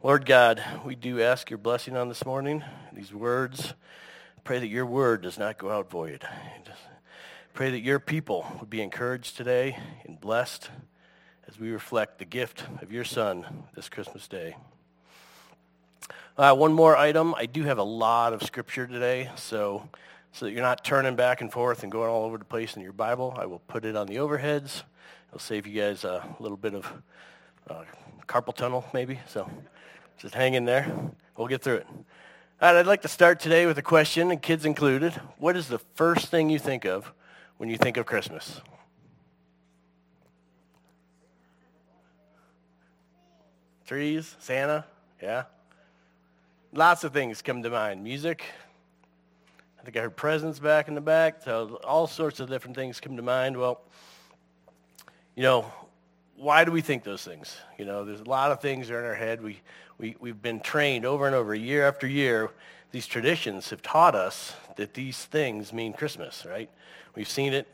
Lord God, we do ask your blessing on this morning, these words. Pray that your word does not go out void. Pray that your people would be encouraged today and blessed as we reflect the gift of your son this Christmas day. Uh, one more item. I do have a lot of scripture today, so so that you're not turning back and forth and going all over the place in your Bible, I will put it on the overheads. It'll save you guys a little bit of uh, carpal tunnel, maybe. So just hang in there. We'll get through it. All right, I'd like to start today with a question, and kids included. What is the first thing you think of when you think of Christmas? Trees, Santa, yeah. Lots of things come to mind. Music. I think I heard presents back in the back. So all sorts of different things come to mind. Well, you know, why do we think those things? You know, there's a lot of things that are in our head. We, we, we've been trained over and over, year after year. These traditions have taught us that these things mean Christmas, right? We've seen it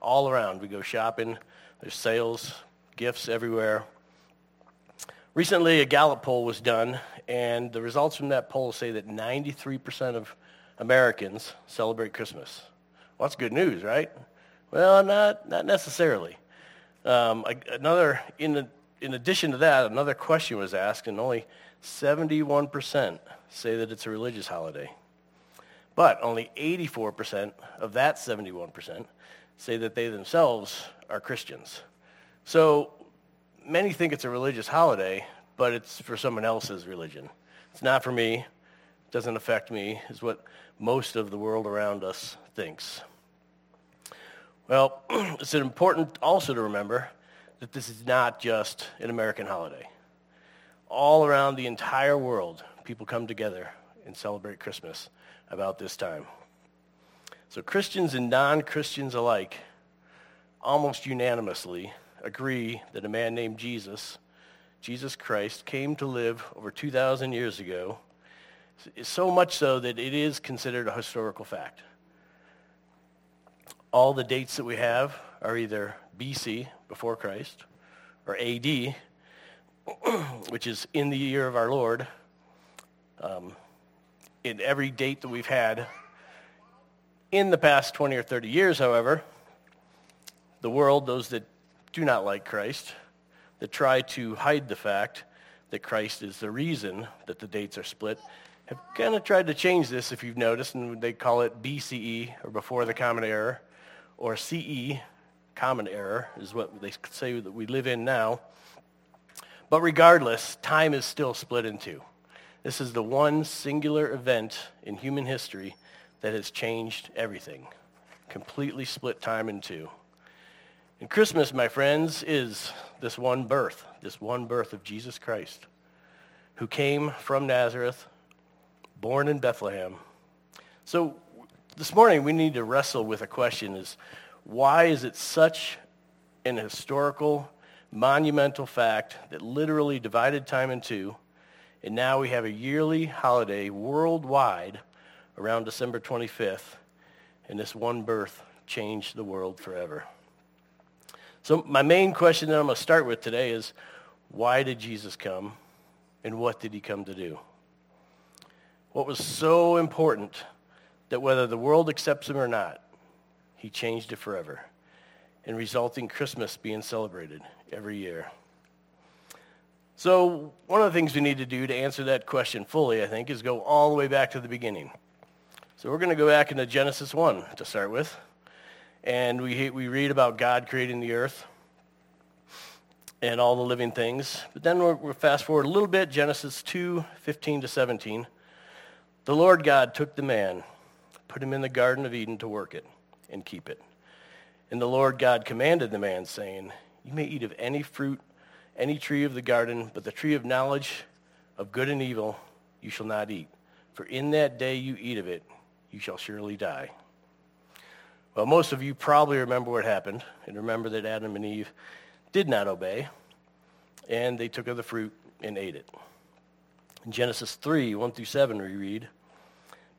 all around. We go shopping. There's sales, gifts everywhere. Recently, a Gallup poll was done, and the results from that poll say that 93% of Americans celebrate Christmas. Well, that's good news, right? Well, not, not necessarily. Um, another, in, in addition to that, another question was asked, and only 71% say that it's a religious holiday. But only 84% of that 71% say that they themselves are Christians. So many think it's a religious holiday, but it's for someone else's religion. It's not for me. It doesn't affect me, is what most of the world around us thinks. Well, it's important also to remember that this is not just an American holiday. All around the entire world, people come together and celebrate Christmas about this time. So Christians and non-Christians alike almost unanimously agree that a man named Jesus, Jesus Christ, came to live over 2,000 years ago, so much so that it is considered a historical fact all the dates that we have are either BC, before Christ, or AD, which is in the year of our Lord. Um, in every date that we've had in the past 20 or 30 years, however, the world, those that do not like Christ, that try to hide the fact that Christ is the reason that the dates are split, have kind of tried to change this, if you've noticed, and they call it BCE, or before the Common Era or CE, common error is what they say that we live in now. But regardless, time is still split in two. This is the one singular event in human history that has changed everything. Completely split time in two. And Christmas, my friends, is this one birth, this one birth of Jesus Christ, who came from Nazareth, born in Bethlehem. So this morning we need to wrestle with a question is why is it such an historical, monumental fact that literally divided time in two, and now we have a yearly holiday worldwide around December 25th, and this one birth changed the world forever. So my main question that I'm going to start with today is, why did Jesus come, and what did he come to do? What was so important that whether the world accepts him or not, he changed it forever, and resulting Christmas being celebrated every year. So one of the things we need to do to answer that question fully, I think, is go all the way back to the beginning. So we're going to go back into Genesis 1 to start with. And we, we read about God creating the earth and all the living things. But then we'll, we'll fast forward a little bit, Genesis 2, 15 to 17. The Lord God took the man put him in the Garden of Eden to work it and keep it. And the Lord God commanded the man, saying, You may eat of any fruit, any tree of the garden, but the tree of knowledge of good and evil you shall not eat. For in that day you eat of it, you shall surely die. Well, most of you probably remember what happened, and remember that Adam and Eve did not obey, and they took of the fruit and ate it. In Genesis 3, 1 through 7, we read,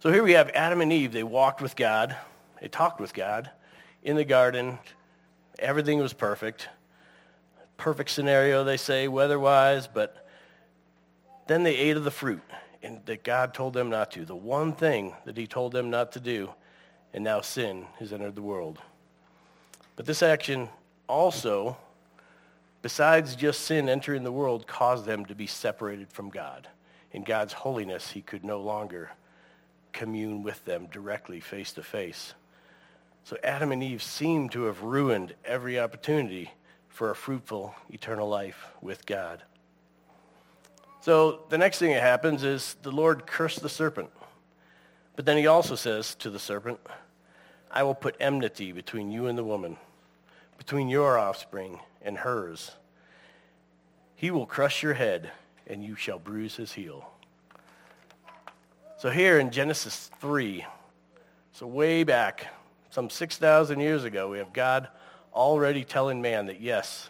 So here we have Adam and Eve. They walked with God. They talked with God in the garden. Everything was perfect. Perfect scenario, they say, weather-wise, but then they ate of the fruit and that God told them not to. The one thing that he told them not to do, and now sin has entered the world. But this action also, besides just sin entering the world, caused them to be separated from God. In God's holiness, he could no longer commune with them directly face to face. So Adam and Eve seem to have ruined every opportunity for a fruitful eternal life with God. So the next thing that happens is the Lord cursed the serpent. But then he also says to the serpent, I will put enmity between you and the woman, between your offspring and hers. He will crush your head, and you shall bruise his heel. So here in Genesis 3, so way back, some 6,000 years ago, we have God already telling man that, yes,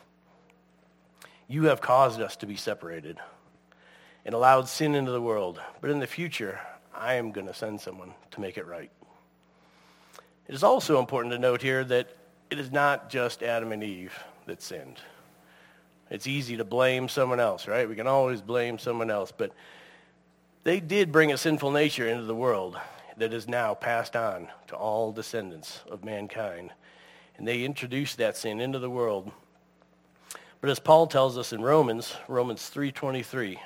you have caused us to be separated and allowed sin into the world. But in the future, I am going to send someone to make it right. It is also important to note here that it is not just Adam and Eve that sinned. It's easy to blame someone else, right? We can always blame someone else. But they did bring a sinful nature into the world that is now passed on to all descendants of mankind. And they introduced that sin into the world. But as Paul tells us in Romans, Romans 3.23,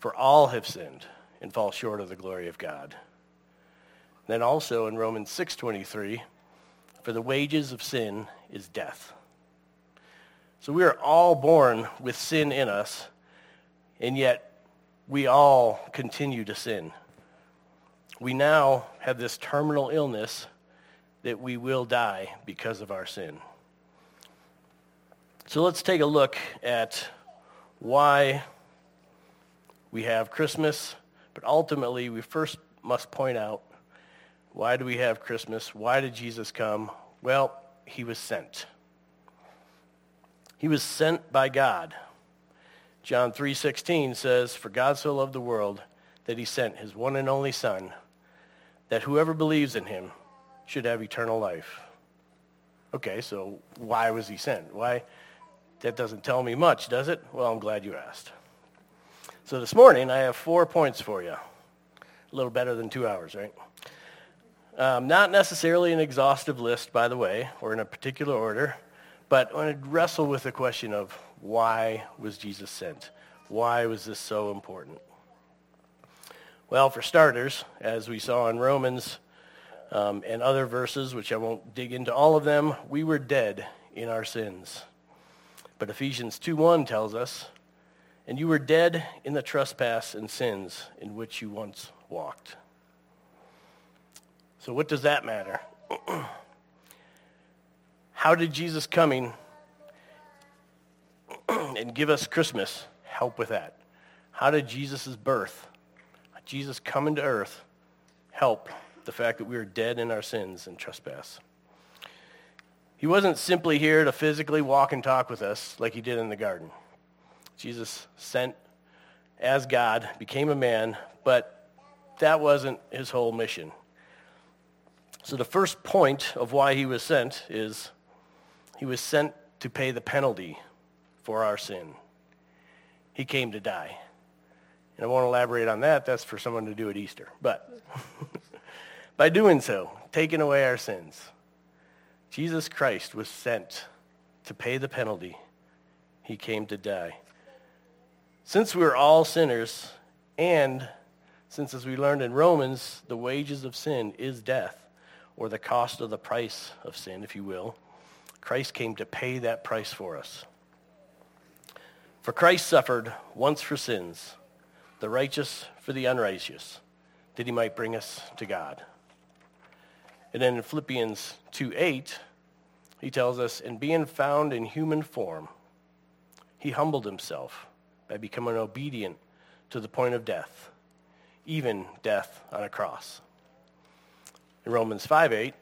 for all have sinned and fall short of the glory of God. Then also in Romans 6.23, for the wages of sin is death. So we are all born with sin in us, and yet we all continue to sin. We now have this terminal illness that we will die because of our sin. So let's take a look at why we have Christmas, but ultimately we first must point out why do we have Christmas? Why did Jesus come? Well, he was sent. He was sent by God. John 3:16 says, "For God so loved the world that he sent his one and only son, that whoever believes in him should have eternal life." Okay, so why was he sent? Why? That doesn't tell me much, does it? Well, I'm glad you asked. So this morning I have four points for you. A little better than two hours, right? Um, not necessarily an exhaustive list, by the way, or in a particular order, but I want to wrestle with the question of why was Jesus sent? Why was this so important? Well, for starters, as we saw in Romans um, and other verses, which I won't dig into all of them, we were dead in our sins. But Ephesians 2.1 tells us, and you were dead in the trespass and sins in which you once walked. So what does that matter? How did Jesus coming and give us Christmas help with that? How did Jesus' birth, Jesus coming to earth, help the fact that we are dead in our sins and trespass? He wasn't simply here to physically walk and talk with us like he did in the garden. Jesus sent as God, became a man, but that wasn't his whole mission. So the first point of why he was sent is he was sent to pay the penalty for our sin. He came to die. And I won't elaborate on that. That's for someone to do at Easter. But by doing so, taking away our sins, Jesus Christ was sent to pay the penalty. He came to die. Since we are all sinners, and since, as we learned in Romans, the wages of sin is death, or the cost of the price of sin, if you will, Christ came to pay that price for us. For Christ suffered once for sins, the righteous for the unrighteous, that he might bring us to God. And then in Philippians 2 8, he tells us, And being found in human form, he humbled himself by becoming obedient to the point of death, even death on a cross. In Romans 5 8,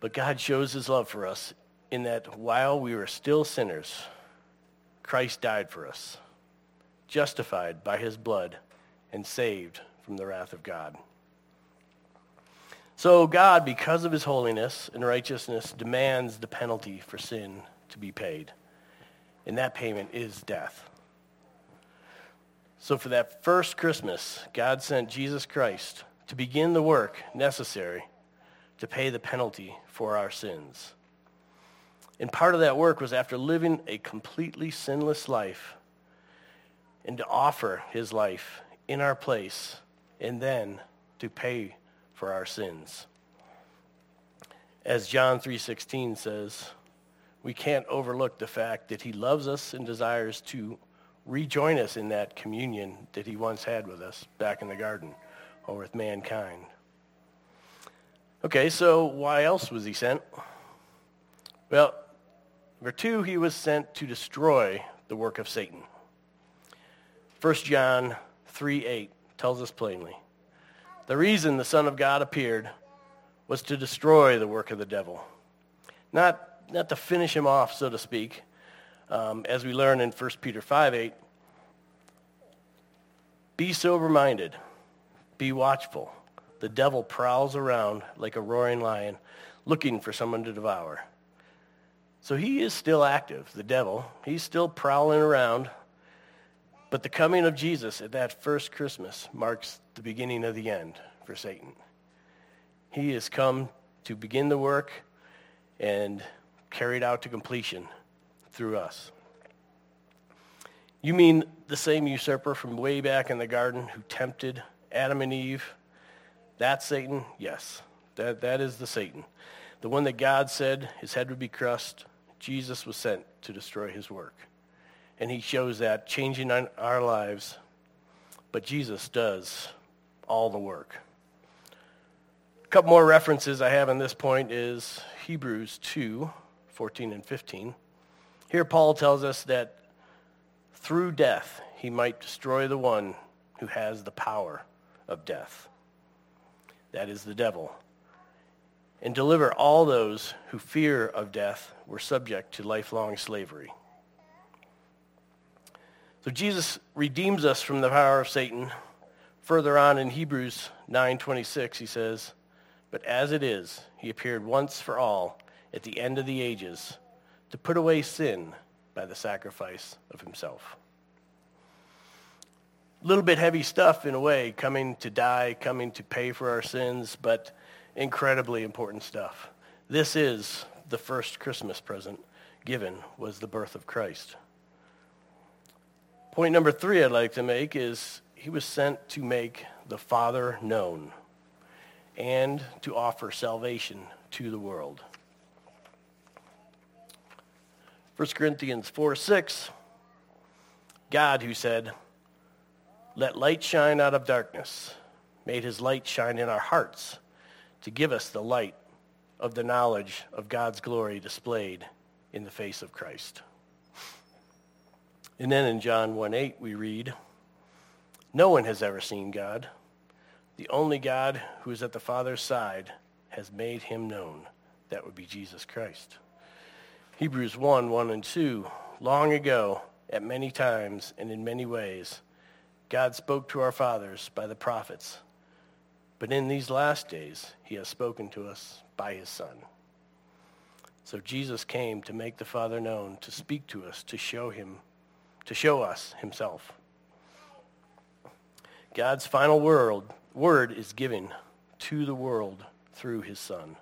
but God shows his love for us in that while we were still sinners, Christ died for us, justified by his blood and saved from the wrath of God. So God, because of his holiness and righteousness, demands the penalty for sin to be paid. And that payment is death. So for that first Christmas, God sent Jesus Christ to begin the work necessary to pay the penalty for our sins. And part of that work was after living a completely sinless life and to offer his life in our place and then to pay for our sins. As John 3:16 says, we can't overlook the fact that he loves us and desires to rejoin us in that communion that he once had with us back in the garden or with mankind. Okay, so why else was he sent? Well, number two, he was sent to destroy the work of Satan. 1 John 3, 8 tells us plainly, the reason the Son of God appeared was to destroy the work of the devil. Not not to finish him off, so to speak, um, as we learn in 1 Peter 5 8, be sober-minded, be watchful. The devil prowls around like a roaring lion, looking for someone to devour. So he is still active, the devil. He's still prowling around. But the coming of Jesus at that first Christmas marks the beginning of the end for Satan. He has come to begin the work and carried out to completion through us. You mean the same usurper from way back in the garden who tempted Adam and Eve? That's Satan? Yes. That, that is the Satan. The one that God said his head would be crushed. Jesus was sent to destroy his work. And he shows that changing our lives. But Jesus does all the work. A couple more references I have on this point is Hebrews 2, 14 and 15. Here Paul tells us that through death he might destroy the one who has the power of death. That is the devil. And deliver all those who fear of death were subject to lifelong slavery. So Jesus redeems us from the power of Satan. Further on in Hebrews 9:26 he says, "But as it is, he appeared once for all at the end of the ages to put away sin by the sacrifice of himself. A little bit heavy stuff in a way, coming to die, coming to pay for our sins, but incredibly important stuff. This is the first Christmas present given was the birth of Christ. Point number three I'd like to make is he was sent to make the Father known and to offer salvation to the world. 1 Corinthians 4, 6, God who said, let light shine out of darkness, made his light shine in our hearts to give us the light of the knowledge of God's glory displayed in the face of Christ. And then in John 1, 8, we read, no one has ever seen God. The only God who is at the Father's side has made him known. That would be Jesus Christ. Hebrews 1, 1 and 2. Long ago, at many times and in many ways, God spoke to our fathers by the prophets. But in these last days, he has spoken to us by his Son. So Jesus came to make the Father known, to speak to us, to show him, to show us himself. God's final word, word is given to the world through his Son.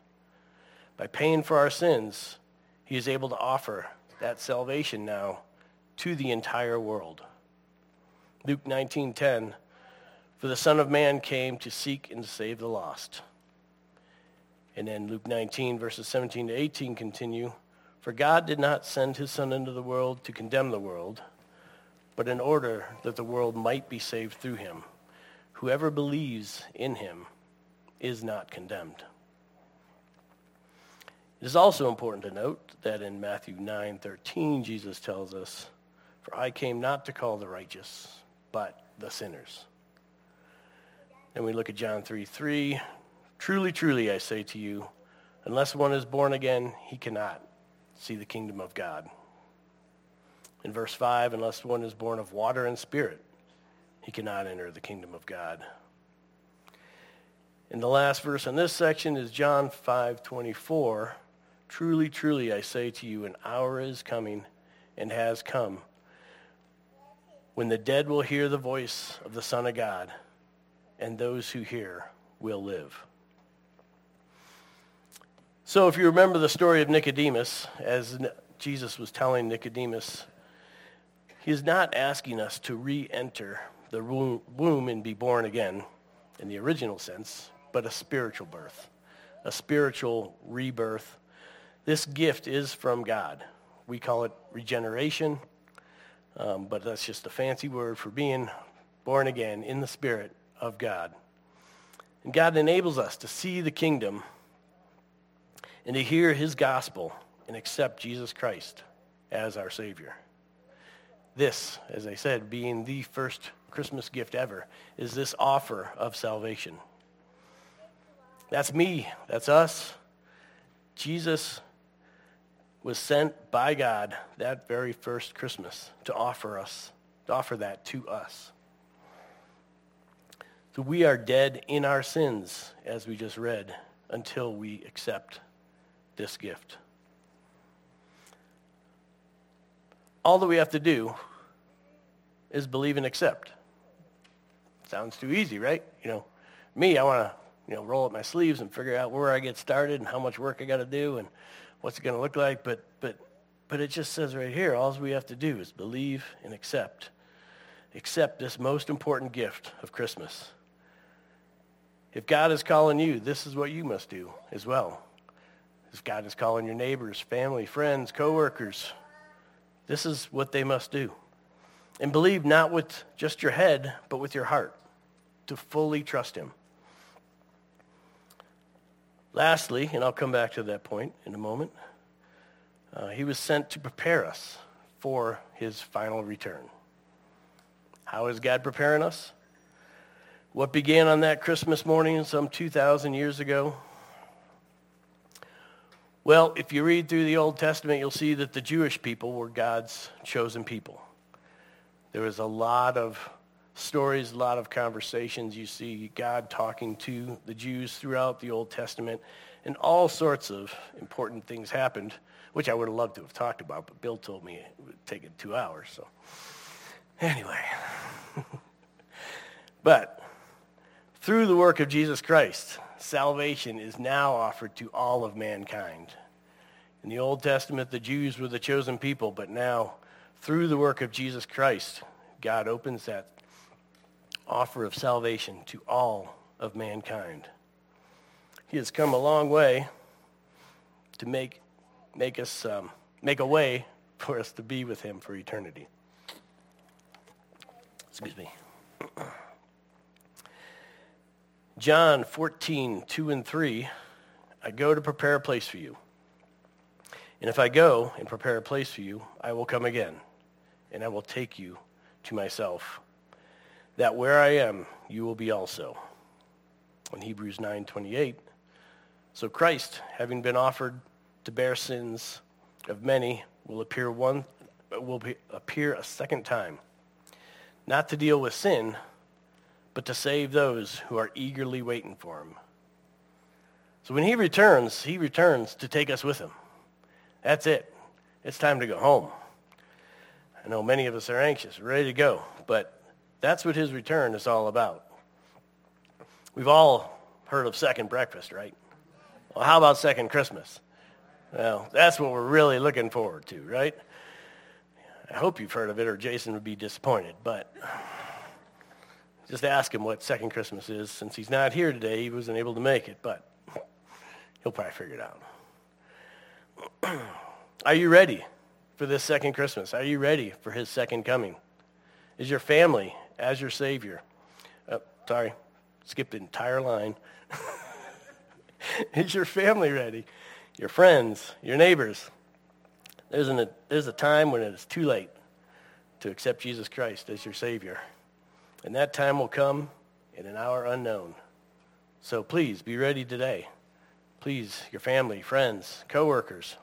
By paying for our sins, he is able to offer that salvation now to the entire world. Luke 19:10 For the son of man came to seek and to save the lost. And then Luke 19 verses 17 to 18 continue For God did not send his son into the world to condemn the world, but in order that the world might be saved through him. Whoever believes in him is not condemned. It is also important to note that in Matthew 9:13 Jesus tells us, "For I came not to call the righteous, but the sinners. And we look at John 3, 3. Truly, truly, I say to you, unless one is born again, he cannot see the kingdom of God. In verse 5, unless one is born of water and spirit, he cannot enter the kingdom of God. And the last verse in this section is John 5:24. Truly, truly, I say to you, an hour is coming and has come when the dead will hear the voice of the Son of God, and those who hear will live. So if you remember the story of Nicodemus, as Jesus was telling Nicodemus, he's not asking us to re-enter the womb and be born again in the original sense, but a spiritual birth, a spiritual rebirth. This gift is from God. We call it regeneration, um, but that's just a fancy word for being born again in the Spirit of God. And God enables us to see the kingdom and to hear his gospel and accept Jesus Christ as our Savior. This, as I said, being the first Christmas gift ever, is this offer of salvation. That's me. That's us. Jesus was sent by God that very first Christmas to offer us, to offer that to us. So we are dead in our sins, as we just read, until we accept this gift. All that we have to do is believe and accept. Sounds too easy, right? You know, me, I want to, you know, roll up my sleeves and figure out where I get started and how much work I got to do and what's it going to look like. But, but, but it just says right here, all we have to do is believe and accept. Accept this most important gift of Christmas. If God is calling you, this is what you must do as well. If God is calling your neighbors, family, friends, coworkers, this is what they must do. And believe not with just your head, but with your heart to fully trust him. Lastly, and I'll come back to that point in a moment, uh, he was sent to prepare us for his final return. How is God preparing us? What began on that Christmas morning some 2,000 years ago? Well, if you read through the Old Testament, you'll see that the Jewish people were God's chosen people. There was a lot of stories, a lot of conversations. You see God talking to the Jews throughout the Old Testament, and all sorts of important things happened, which I would have loved to have talked about, but Bill told me it would take it two hours. So anyway, but through the work of Jesus Christ, salvation is now offered to all of mankind. In the Old Testament, the Jews were the chosen people, but now through the work of Jesus Christ, God opens that offer of salvation to all of mankind. He has come a long way to make, make us um, make a way for us to be with him for eternity. Excuse me. John 14, 2 and 3, I go to prepare a place for you. And if I go and prepare a place for you, I will come again, and I will take you to myself, that where I am, you will be also. In Hebrews 9:28, so Christ, having been offered to bear sins of many, will appear one will be, appear a second time, not to deal with sin, but to save those who are eagerly waiting for him. So when he returns, he returns to take us with him. That's it. It's time to go home. I know many of us are anxious, ready to go, but that's what his return is all about. We've all heard of second breakfast, right? Well, how about second Christmas? Well, that's what we're really looking forward to, right? I hope you've heard of it or Jason would be disappointed, but just ask him what second Christmas is. Since he's not here today, he wasn't able to make it, but he'll probably figure it out. Are you ready? for this second Christmas? Are you ready for his second coming? Is your family as your Savior? Oh, sorry, skipped the entire line. Is your family ready? Your friends, your neighbors? There's, an, there's a time when it is too late to accept Jesus Christ as your Savior. And that time will come in an hour unknown. So please be ready today. Please, your family, friends, coworkers,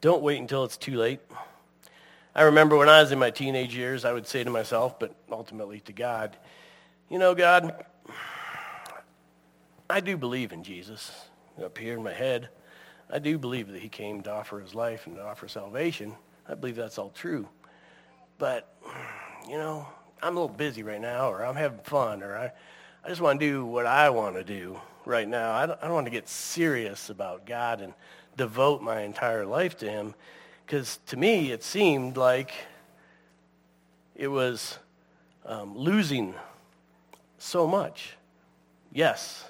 don't wait until it's too late. I remember when I was in my teenage years, I would say to myself, but ultimately to God, you know, God, I do believe in Jesus up here in my head. I do believe that he came to offer his life and to offer salvation. I believe that's all true. But, you know, I'm a little busy right now, or I'm having fun, or I, I just want to do what I want to do right now. I don't, I don't want to get serious about God and devote my entire life to him because to me it seemed like it was um, losing so much. Yes,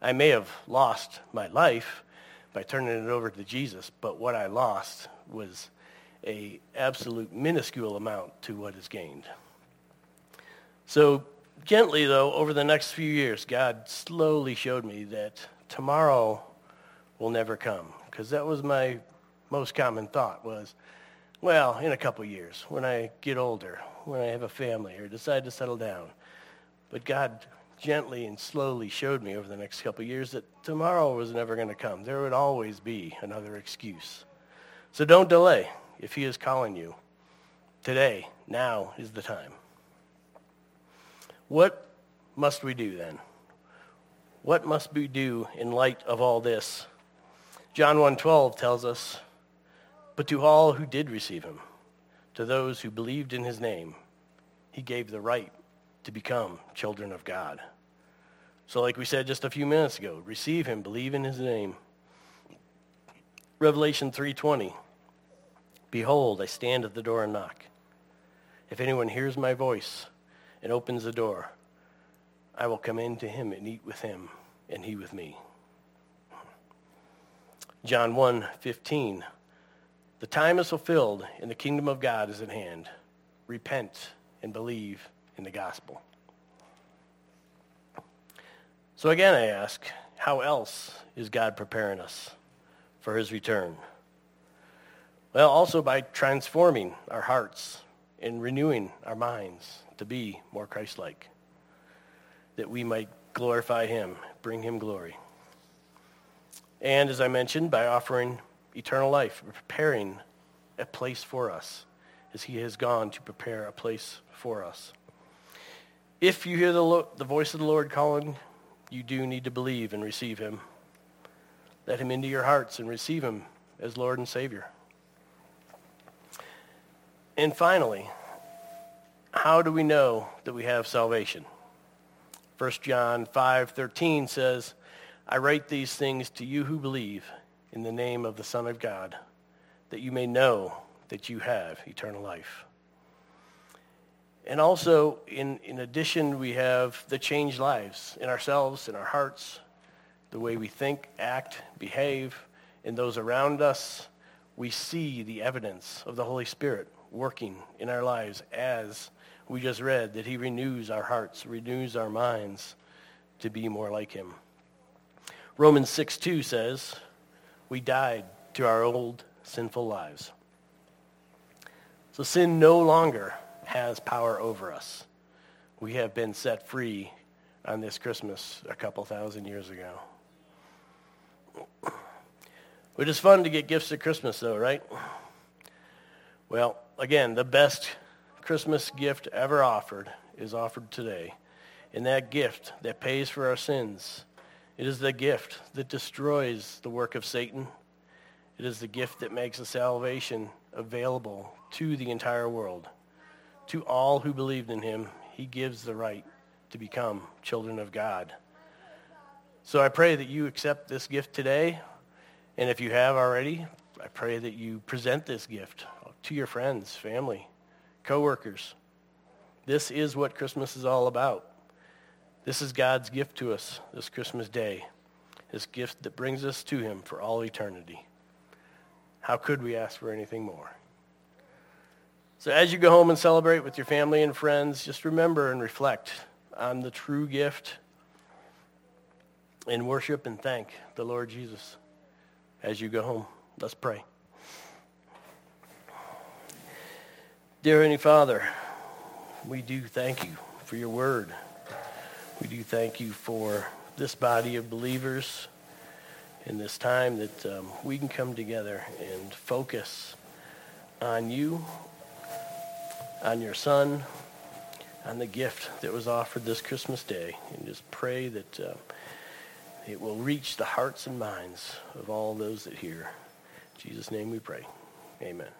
I may have lost my life by turning it over to Jesus, but what I lost was a absolute minuscule amount to what is gained. So gently, though, over the next few years, God slowly showed me that tomorrow will never come. Because that was my most common thought was, well, in a couple years, when I get older, when I have a family or decide to settle down. But God gently and slowly showed me over the next couple years that tomorrow was never going to come. There would always be another excuse. So don't delay if he is calling you. Today, now is the time. What must we do then? What must we do in light of all this? John 1:12 tells us, "But to all who did receive him, to those who believed in his name, he gave the right to become children of God." So like we said just a few minutes ago, receive him, believe in his name. Revelation 3:20 Behold, I stand at the door and knock. If anyone hears my voice and opens the door, I will come in to him and eat with him and he with me. John 1, 15. The time is fulfilled and the kingdom of God is at hand. Repent and believe in the gospel. So again, I ask, how else is God preparing us for his return? Well, also by transforming our hearts and renewing our minds to be more Christ-like, that we might glorify him, bring him glory. And as I mentioned, by offering eternal life, preparing a place for us, as he has gone to prepare a place for us. If you hear the, lo- the voice of the Lord calling, you do need to believe and receive him. Let him into your hearts and receive him as Lord and Savior. And finally, how do we know that we have salvation? 1 John 5:13 says, "I write these things to you who believe in the name of the Son of God, that you may know that you have eternal life." And also, in, in addition, we have the changed lives in ourselves, in our hearts, the way we think, act, behave, in those around us. We see the evidence of the Holy Spirit working in our lives as we just read that he renews our hearts, renews our minds to be more like him. Romans 6 2 says, We died to our old sinful lives. So sin no longer has power over us. We have been set free on this Christmas a couple thousand years ago. It is fun to get gifts at Christmas, though, right? Well, again, the best Christmas gift ever offered is offered today. And that gift that pays for our sins, it is the gift that destroys the work of Satan. It is the gift that makes the salvation available to the entire world. To all who believed in him, he gives the right to become children of God. So I pray that you accept this gift today. And if you have already, I pray that you present this gift to your friends, family, coworkers. This is what Christmas is all about. This is God's gift to us this Christmas day, this gift that brings us to him for all eternity. How could we ask for anything more? So as you go home and celebrate with your family and friends, just remember and reflect on the true gift and worship and thank the Lord Jesus as you go home. Let's pray. Dear Heavenly Father, we do thank you for your word. We do thank you for this body of believers in this time that um, we can come together and focus on you, on your son, on the gift that was offered this Christmas day, and just pray that uh, it will reach the hearts and minds of all those that hear. In Jesus' name we pray. Amen.